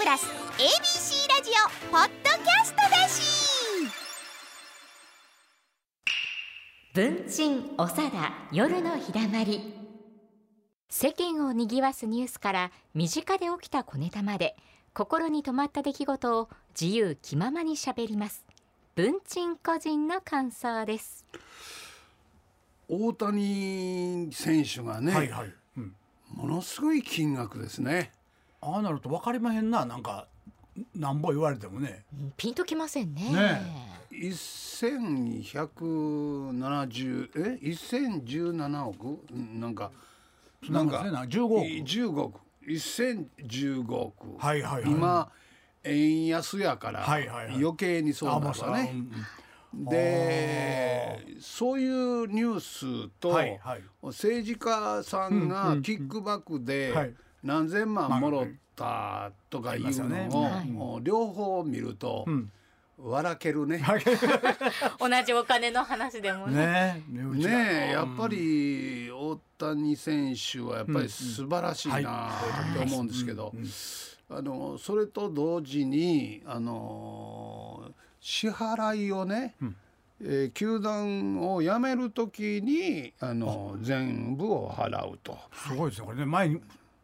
プラス ABC ラジオポッドキャストだし。文鎮おさだ夜のひだまり。世間を賑わすニュースから身近で起きた小ネタまで心に留まった出来事を自由気ままにしゃべります。文鎮個人の感想です。大谷選手がね、はいはい、うん、ものすごい金額ですね。ああなると分かりまへんな。なんかなんぼ言われてもね。ピンときませんね。ね一千百七十え？一千十七億？うんなんかなんか。ねな15億。十五億。一千十五億。はいはいはい。今円安やからはいはいはい。余計にそうなるわあもうね。でそういうニュースと、はいはい。政治家さんがキックバックではい何千万もろったとかいうのを、両方見ると、ん。笑けるね。同じお金の話でもね。ねやっぱり大谷選手はやっぱり素晴らしいなと思うんですけど、あのそれと同時にあの支払いをね、えー球団を辞める時にあの全部を払うと。すごいですね。これね前に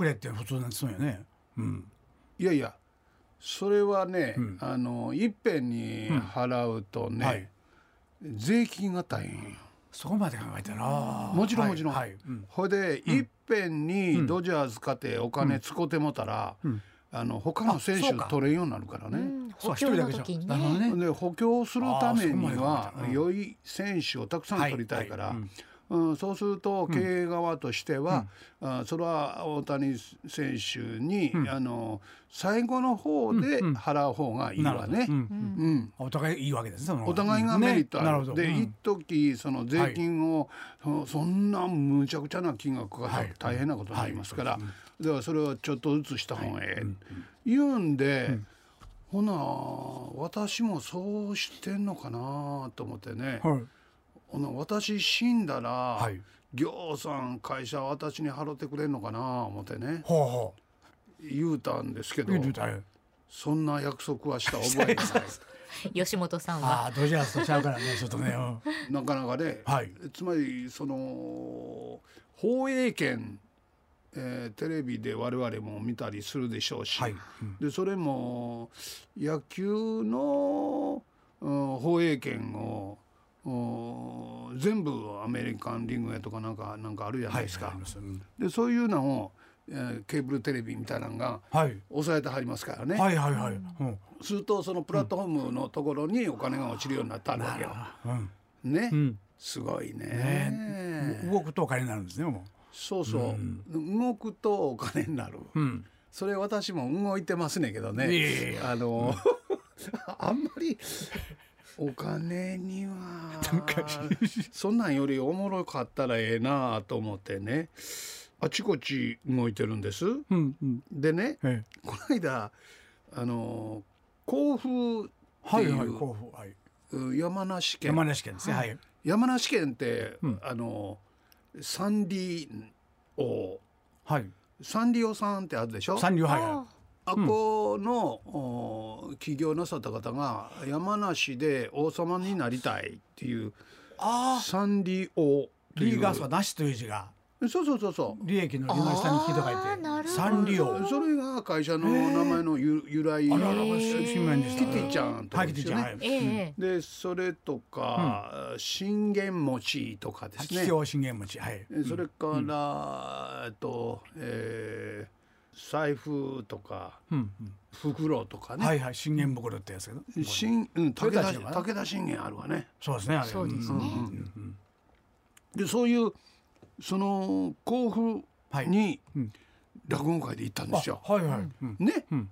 くれって普通なんですよね。うん。いやいやそれはね、あのいっぺんに払うとね、はい。税金が大変よ。そこまで考えたら。もちろんもちろん。はい。はい。うん。ほいで、いっぺんにドジャース買ってお金使ってもたら、あの他の選手取れんようになるからね。そう補強の時にねね。で補強するためには良い選手をたくさん取りたいから、はい。はいうんそうすると経営側としては、あそれは大谷選手に、あの最後の方で払う方がいいわね。お互いいいわけですお互いがメリットある。ね。で、うん。一時その税金を、そそんなむちゃくちゃな金額がはい。大変なことになりますから、はい。だからそれをちょっとずつした方がええ、言うんで、ほな私もそうしてんのかなと思ってね、はいほな私死んだら、はい。ぎょうさん会社私に払ってくれんのかな思ってね。ほうほ言うたんですけうど言うてたよ。そんな約束はした覚えがない。吉本さんは。ああドジャースとちゃうからねちょっとね。うん。なかなかね、はい。つまりその放映権、えーテレビで我々も見たりするでしょうし、はい。でそれも野球の、うん放映権をうん全部アメリカンリングやとかなんかなんかあるじゃないですか。はいす。うん。でそういうのを、えーケーブルテレビみたいなのがはい。抑えてはりますからね、はいはいはい。うん。するとそのプラットフォームのところにお金が落ちるようになったわけよ。うん。ね、ん。すごいね。ね。動くとお金になるんですねもそうそう、動くとお金になる、ううん。それ私も動いてますねんけどね。いやいやいや。あの、あんまりお金には。そんなんよりおもろかったらええなと思ってね。あちこち動いてるんです。うんうん。でねええ。この間あの甲府っていう、はいはい甲府はい。うん山梨県。山梨県ですねはい。山梨県って、うん。あのサンリオはい。サンリオさんってあるでしょ？三流はいはあこの、お起業なさった方が山梨で王様になりたいっていうあサンリオリーガースはなしという字が。そうそうそうそ利益の利の下に木と書あーてるほど。サンリオ。うそれが会社の名前の由由来。あらららへー新聞でした。キティちゃんとはいかですよねキティちゃん。はい。ええ。でそれとか、信玄餅とかですね。信玄餅。はい。えそれから、えっと、えー財布とかうんうん袋とかね、はいはい信玄袋ってやつやけど。信うん、武田武田信玄武田信玄あるわね。そうですねあれ。そうですね。んでそういうその甲府にうん。落語会で行ったんですよ。あはいはい。うんね、ん。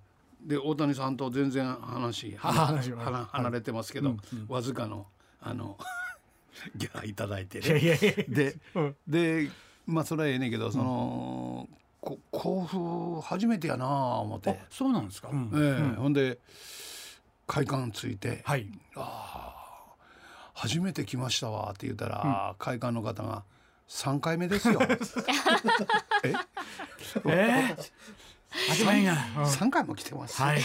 で大谷さんと全然話あ話は離離れてますけど、うんわずかのあの ギャラいただいてね。でうん。でまあそれはええねんけどその、こ甲府初めてやなあ思って。あ、そうなんですか？うん。ええ。ほんで会館ついて。はい「初めて来ましたわ」って言ったら、会館の方が「3回目ですよ」え？え当たり前やうん3回も来てます、はい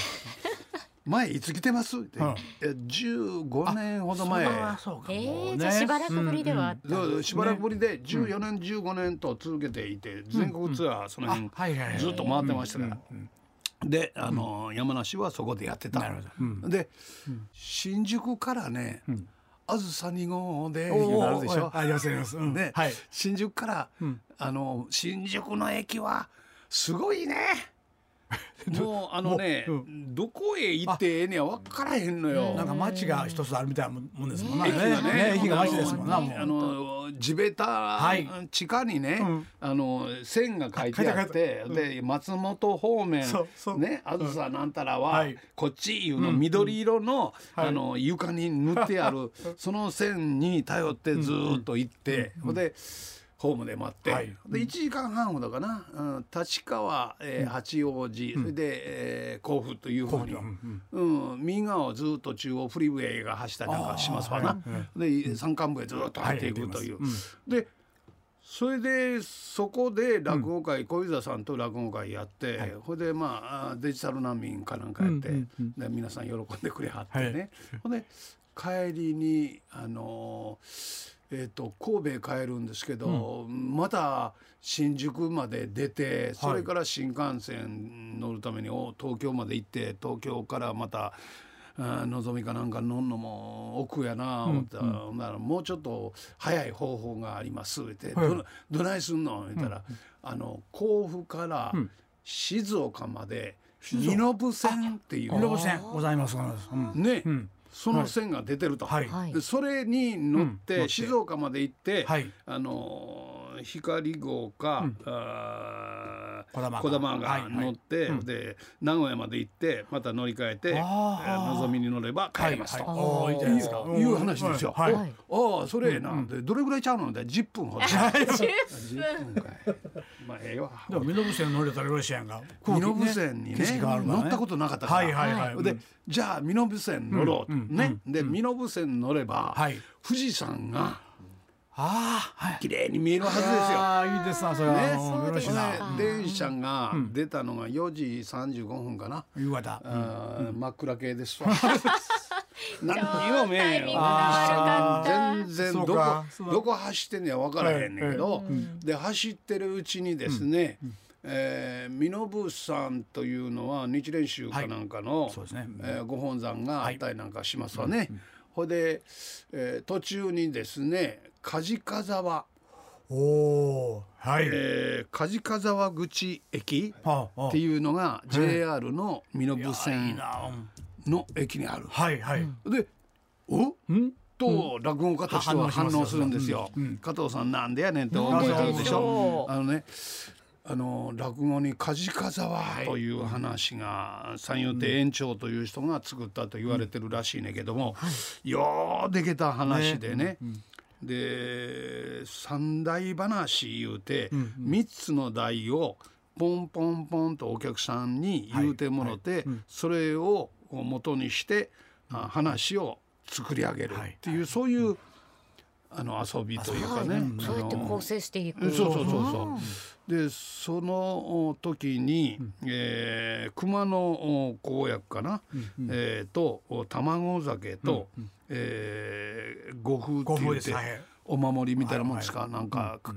前いつ来てます？って、うん。え15年ほど前。そうか。えもうね。ー、じゃあしばらくぶりではあった、そうしばらくぶりで14年、15年と続けていて全国ツアーその辺あはいはいはい。ずっと回ってましたから。であの、山梨はそこでやってた。なるほど。うん。で、新宿からね、あずさ2号でおーいうのあるでしょ？はい。ありますあります。うん。ね、はい。新宿から、あの新宿の駅はすごいね もうあのね、もうどこへ行ってええねや分からへんのよ。なんか街が一つあるみたいなもんですもんね。駅がね駅が街ですもんなもう。あの地べた、はい。地下にね、うん。あの線が書いてあってて、で松本方面ねあずさなんたらは、はい。こっちいうの緑色の,、はい。あの床に塗ってある その線に頼ってずーっと行って、でホームで待って、はい。で1時間半ほどかな、うん、立川、えー八王子、それで、えー甲府というふうに、うん。右側をずっと中央フリーウェイが走ったりなんかしますわな、はいで山間部へずっと入っていくという。はいでそれでそこで落語会、小遊三さんと落語会やって、ほいでまああデジタル難民かなんかやって、うんで皆さん喜んでくれはってね、はい。ほんで帰りにあのえー、と神戸へ帰るんですけど、また新宿まで出てそれから新幹線乗るためにお東京まで行って東京からまた。あのぞみかなんか乗んのも奥やな思った。ら,、ほんならもうちょっと早い方法がありますって、はいどなどないすんの?」言ったら、あの甲府から静岡まで身延線っていう。見延線ございますございます。うん。ね、んその線が出てると、はい。はい。でそれに乗っうん。乗って。て静岡まで行って、はい。あのー光号か、あーこだまが乗って、うん。で名古屋まで行ってまた乗り換えて、のぞみに乗れば帰れますと。はいはい。いいういう話ですよ。はいはい。ああそれな。んでどれぐらいちゃうの？で10分ほど。10分かい。まあええわ。でも身延線乗れたら嬉しいやんか。身延線にね。乗ったことなかったから。はいはいはい。でうん。じゃあ身延線乗ろうと、うん。うん。ね、で身延線乗れば、はい。富士山がああはい。綺麗に見えるはずですよ。ああいいですなそれは。ね。もうよろしいな。ね。電車が出たのが4時35分かな、夕方。真っ暗系ですわ 何にも見えへんよ全然どこどこ走ってんのや分からへんねんけど、はで走ってるうちにですね、えー身延山というのは日蓮宗かなんかの、そうですね。えーご本山があったりなんかしますわね。ほいで、えー途中にですね梶賀沢、おおはい。えー、梶賀沢口駅っていうのが JR の身延いい線な。うんの駅にある。はいはい。でお？うん？と落語家としては反応するんですよ。加藤さんなんでやねんって思うでしょ？あのねあの落語に梶賀沢という話が三遊亭延長という人が作ったと言われてるらしいねんけども、ようでけた話でね。で三大話言うて三つの題をポンポンポンとお客さんに言うてもろてそれを元にしてあ話を作り上げるっていうそういうあの遊びというかね。そうやって構成していく。そうそうそうそう。でその時に、えー熊野お公約かな、えーとお卵酒と、えー五風ごって言ってお守りみたいなもんですか、なんか、か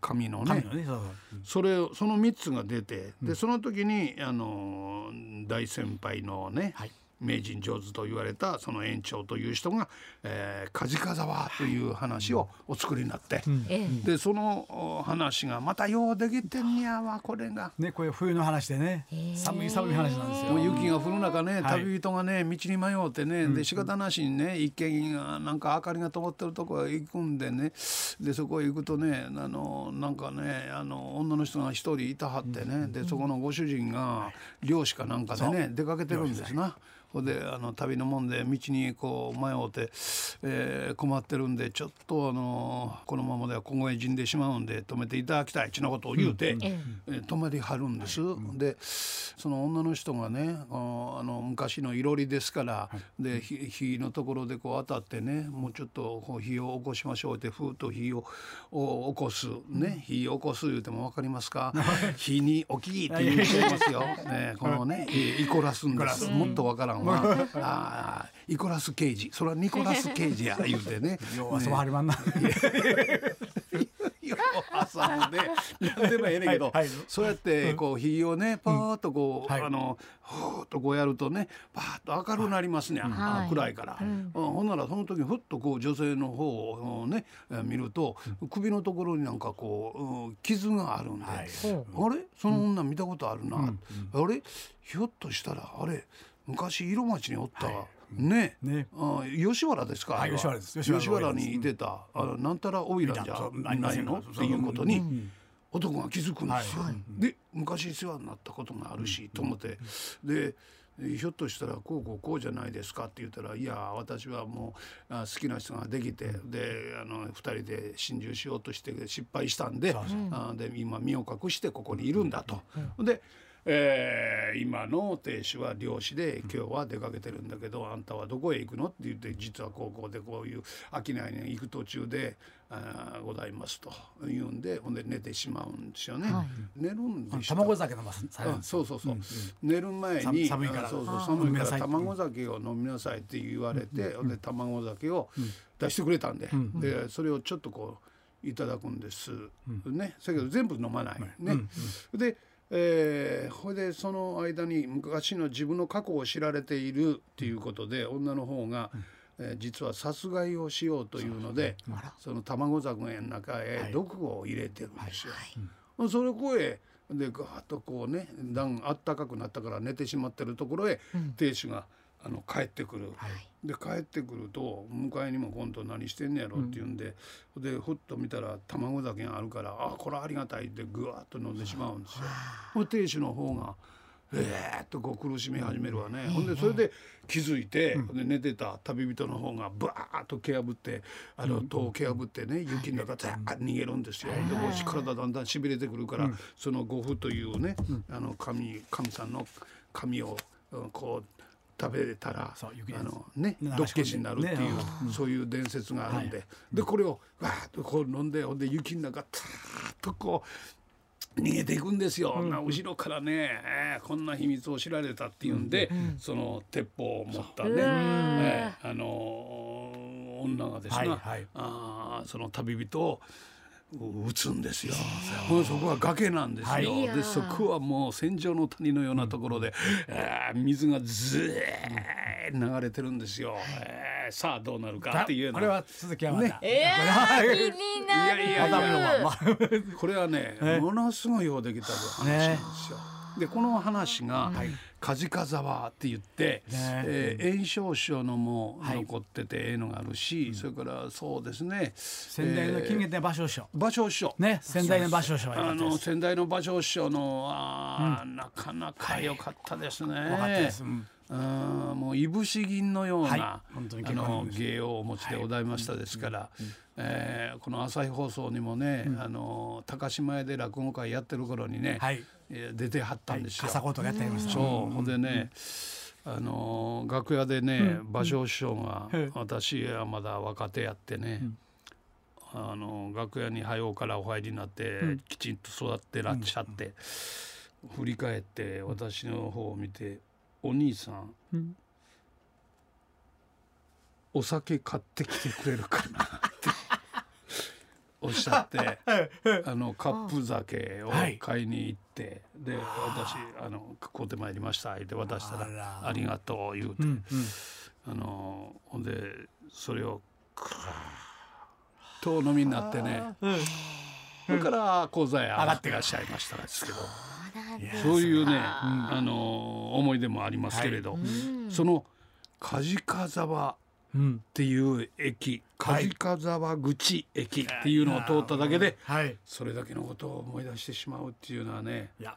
紙のね。神のねそれをその3つが出てでその時にあの大先輩のね、はい名人上手と言われたその園長という人が「えー、梶川沢」という話をお作りになって、ええ。でそのお話がまたようできてんねやわこれが。ねこういう冬の話でね寒い寒い話なんですよ。もう雪が降る中ねはい。旅人がね道に迷ってね、で仕方なしにね一軒がなんか明かりが灯ってるとこへ行くんでねでそこへ行くとねあのなんかねあの女の人が一人いたはってね、でそこのご主人が漁師かなんかでね出かけてるんですな。ほんであの旅のもんで道にこう迷うて、えー困ってるんでちょっとあのこのままでは凍え死んでしまうんで止めていただきたいちなことを言うて、ええ。ー止まりはるんです、でその女の人がねあのあの昔のいろりですから、で火火のところでこう当たってねもうちょっとこう火を起こしましょうってふーっと火をお起こすね火起こす言うても分かりますか？火に起きって言うてますよ、ね、このねイコラスんです。もっと分からんわあ。ーイコラス・ケイジそれはニコラス・ケイジや言うてね。よう遊ばはりま。んな。よ朝もね何でもええねんけど、はいはい。そうやってこう火をねパーッとこう、はい。あのほーっとこうやるとねパーッと明るくなりますね、あはい。暗いから、うん。ほんならその時ふっとこう女性の方をねえー見ると首のところになんかこう、うん傷があるんで、はい。ほあれ？その女見たことあるな、あれ？ひょっとしたらあれ？昔色町におった、ね。ね。あ吉原ですか、はいあれは。吉原です。吉吉原原にいてた、あのなんたらオイラじゃないの？っていうことに男が気づくんですよ。はいで昔世話になったことがあるし、と思って。でひょっとしたらこうこうこうじゃないですかって言ったら「いや私はもうあ好きな人ができてであの2人で心中しようとして失敗したんであで今身を隠してここにいるんだと。でえー今の亭主は漁師で今日は出かけてるんだけどあんたはどこへ行くのって言って実は高校でこういう商いに行く途中であーございますと言うんでほんで寝てしまうんですよね。はい。寝るんでした。卵酒飲まされるん。あですそうそうそう、寝る前に寒寒いから。あそうそう寒いから卵酒を飲みなさいって言われて、で卵酒を出してくれたんで,、でそれをちょっとこういただくんです、ね。だけど全部飲まない、ね、でえー、ほいでその間に昔の自分の過去を知られているっていうことで女の方が、えー実は殺害をしようというのでその卵酒の中へ毒を入れてるんですよ。それをこへでガーッとこうねだんあったかくなったから寝てしまってるところへ亭主があの帰ってくる、で帰ってくると迎えにも今度何してんねやろって言うんで、でふっと見たら卵酒があるからあこれありがたいってぐわっと飲んでしまうんですよ。ほんで亭主の方がえーっとこう苦しみ始めるわね、ほんでそれで気づいて、ほん。で寝てた旅人の方がバーッと蹴破ってあの戸を蹴破ってね雪の中ザーッ逃げるんですよ。でこう体だんだんしびれてくるから、その五符というね、あの神神さんの紙をうんこう食べれたらそう雪あのね流し込んで。毒消しになるっていう、ねそういう伝説があるんで、でこれをわーっとこう飲んでほんで雪の中たーっとこう逃げていくんですよ、な後ろからね、えーこんな秘密を知られたっていうんで、その鉄砲を持ったね、えーあのー女がですね、はいはい。あーその旅人を撃つんですよ。そこは崖なんですよ。はいでそこはもう戦場の谷のようなところで、えー水がずーっと流れてるんですよ。えーさあどうなるかっていうのこれは続きはまた。ねえこれはー、気になるいやいやいやこれはねものすごいようできた話なんですよ。でこの話が梶川沢って言って、ね。えー炎症症のもはい残っててええのがあるし、それからそうですね。先代の金言で芭蕉師匠。芭蕉師匠ね、先代の芭蕉師匠あの。先代の芭蕉師匠のあー、なかなか良かったですね。良かったです。うんうんもういぶし銀のような、はい本当にあの芸をお持ちでございましたですから、えーこの朝日放送にもね、あの高島屋で落語会やってる頃にね、はい。えー出てはったんですよ。笠言やってました。そうほんでね、あのー楽屋でね、芭蕉師匠が、うん。私はまだ若手やってね、あのー楽屋に早うからお入りになって、きちんと育ってらっしゃって、振り返って私の方を見て「お兄さん、うん。お酒買ってきてくれるかな」っておっしゃって。あのカップ酒をはい。買いに行って、で私あの買うてまいりましたって渡したらあらありがとう言うて、うんうん。あのほんでそれをクーッとお飲みになってねそれから講座へ上がってらっしゃいましたですけど。そういうね、あの思い出もありますけれど、その梶川沢うん。っていう駅はい。梶川沢口駅っていうのを通っただけではい。それだけのことを思い出してしまうっていうのはね。いや、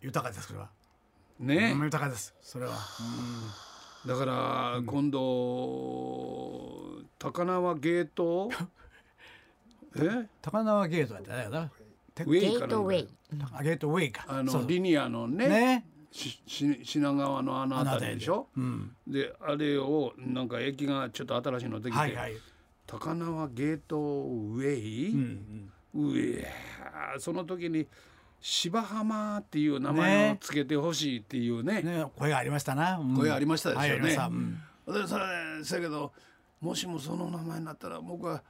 豊かです、それは。ね。うん豊かです。それは。だから今度高輪ゲート え？高輪ゲートやったねな。ウゲェイかなートウェイ。あゲートウェイか。あのリニアのねね。しし品川のあの辺りでしょ？うん。であれをなんか駅がちょっと新しいのできて、はいはい。高輪ゲートウェイ、うんうん。うえその時に芝浜っていう名前をつけてほしいっていうね。ね。声がありましたな。うん。声ありましたでしょうね。はいうん。でそれせやけどもしもその名前になったら僕は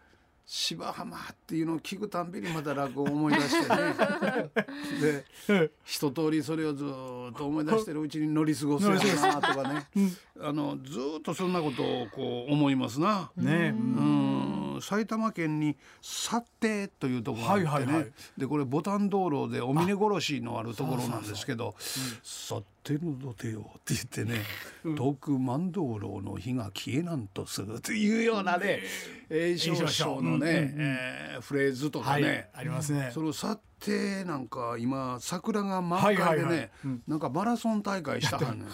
芝浜っていうのを聞くたんびにまた落語を思い出してね。で一通りそれをずーっと思い出してるうちに乗り過ごすやなとかね。あのずーっとそんなことをこう思いますな。ね。うん埼玉県に幸手というところがあってね、はいはいはい。でこれボタン道路でお峰殺しのあるところなんですけど「幸手の土手を」って言ってね「遠く万道路の火が消えなんとする」というようなね栄少々のね、えーフレーズとかはいね、ありますね。その幸手なんか今桜が満開でね、はいはいはい。なんかマラソン大会したはんねん。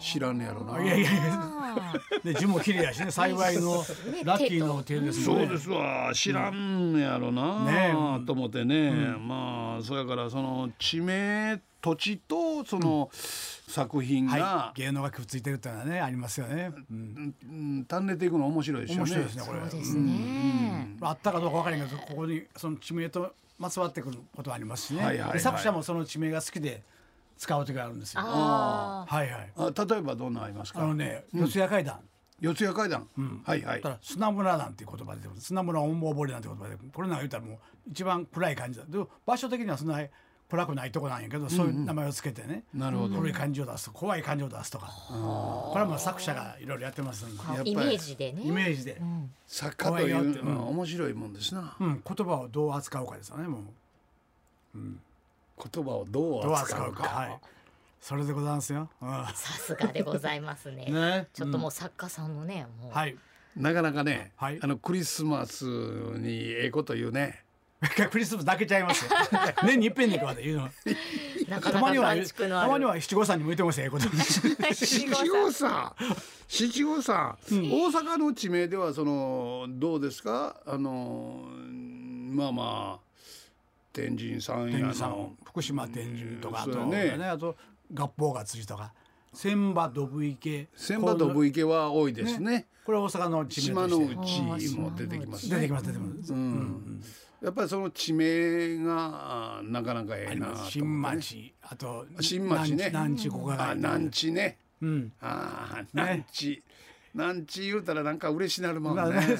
知らんねやろな。いやいやいや。で字も綺麗やしね 幸いのラッキーの手ですもんね。そうですわ。知らんのやろな、ね。うん。と思ってね、まあそやからその地名土地とその作品がは、い。芸能がくっついてるっていうのはねありますよね。うん。うん、単ねていくの面白いですよね。面白いですねこれ。そうですね。あったかどうかわからないけどここにその地名とまつわってくることはありますしね、はいはいはい。で作者もその地名が好きで使う時があるんですよ。あはいはい。あ例えばどんなのありますか？あのね、四谷階段。四谷階段、はいはい。だから砂村なんていう言葉で出てます砂村音棒堀なんて言葉でこれなんか言ったらもう一番暗い感じだ。でも場所的にはそんな暗くないとこなんやけどそういう名前をつけてね、なるほど。古い感じを出す怖い感じを出すとか。これはもう作者がいろいろやってますんで。あやっぱり。イメージでね。イメージで、作家というのは面白いもんですな、うん、言葉をどう扱うかですよねもう。言葉をどどうう扱うか。扱うか。はい。それでございますよ、うん。さすがでございますね。ね。ちょっともう作家さんのねもう。はい。なかなかね、はい。あのクリスマスにええこと言うねクリスマスだけちゃいますよ。年に一遍にかで言うのなかなかたまにはたまには七五三に向いてますよ七五三。七五三、大阪の地名ではそのどうですか？あのまあまあ天神さんや天神さんの福島天神とかね。ねあと合法が辻とか。千葉ドブ池千葉とブ池は多いですね。これ大阪の地名島のとして。内も出てきますね。出てきます出てきます、うんやっぱりその地名があなかなかえあえなと思って、ります。新町。あと新町ね。南地ここがあ南地ね。うん。ああ南地南地言うたらなんか嬉しなるもんね。まあね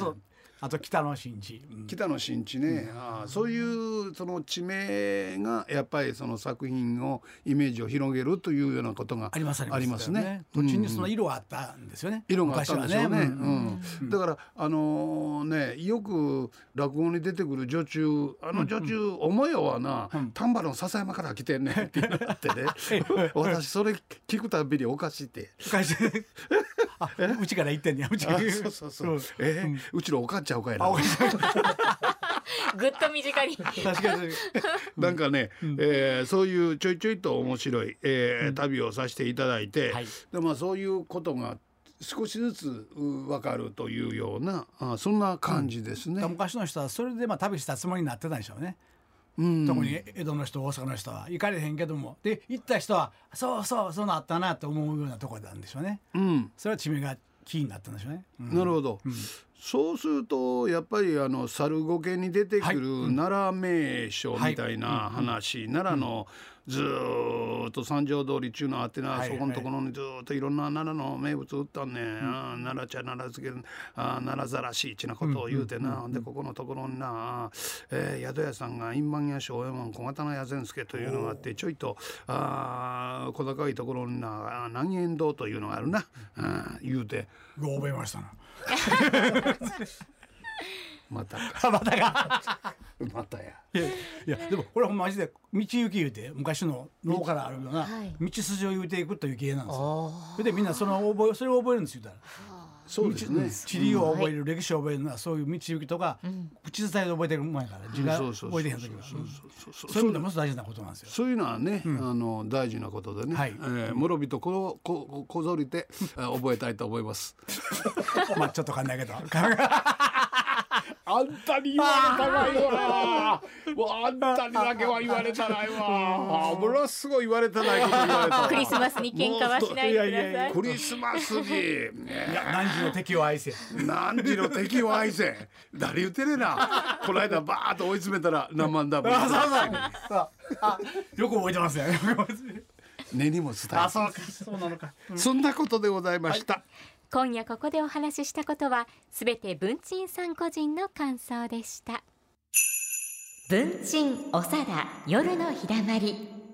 あと北の新地、うん。北の新地ね、ああそういうその地名がやっぱりその作品をイメージを広げるというようなことがありますあります。ね。土地にその色があったんですよね、色があったんでしょうね。昔はうん。だからあのねよく落語に出てくる女中あの女中思えはな、丹波の笹山から来てんねんっていうのがあってね。私それ聞くたびにおかしいって。昔あ うちから行ってんねや。うちから。あそうそうそう。えーうちのおかんちゃうかいな ぐっと身近に。確かに。なんかね、えーそういうちょいちょいと面白い、えー旅をさせていただいて、はい。でまあそういうことが少しずつう分かるというようなあそんな感じですね。昔の人はそれでまあ旅したつもりになってたんでしょうね、うん特に江戸の人大阪の人は行かれへんけども。で行った人はそうそうそうなったなと思うようなところなんでしょうね。うん。それは地名がキーになったんでしょうね、うん。なるほど、そうするとやっぱりあの猿御家に出てくはい。る奈良名所みたいな話、奈良のずーっと三条通りっちゅうのあってな、はい。そこのところにずーっといろんな奈良の名物売ったんねん、あー奈良茶奈良漬けあー奈良ざらしいちなことを言うてな、でここのところにな、えー宿屋さんが印判屋正右衛門小型の矢膳助というのがあってちょいとあー小高いところにな南円堂というのがあるな、あー言うて。覚えましたなまたか。またがまたや。いやいやでもこれほんまマジで道行き言うて昔の脳からあるようなはい。道筋を言うていくという芸なんですよ。あそれでみんなその覚えそれを覚えるんですよ言うたらそうですね。地理を覚える、歴史を覚えるのはそういう導きとか、口伝えで覚えてるもんやから字がそうそう覚えてへん時は。そういう意味でも大事なことなんですよ。そういうのはね、あの大事なことでね、はい。えー、諸人こここぞりてあ覚えたいと思います。まあちょっと考えけど。あんたに言われたないわ。あんたにだけは言われたないわ。ものすごい言われたないこと言われたわ。クリスマスに喧嘩はしないでください クリスマスに、いや何時の敵を愛せ。何時の敵を愛せ。誰言ってねえな。この間バーッと追い詰めたら何万ダブル。あそうそうあよく覚えてますね。根にも伝えあそうかそうなのか。そんなことでございました。今夜ここでお話ししたことはすべて文鎮さん個人の感想でした。文鎮おさ夜のひだまり。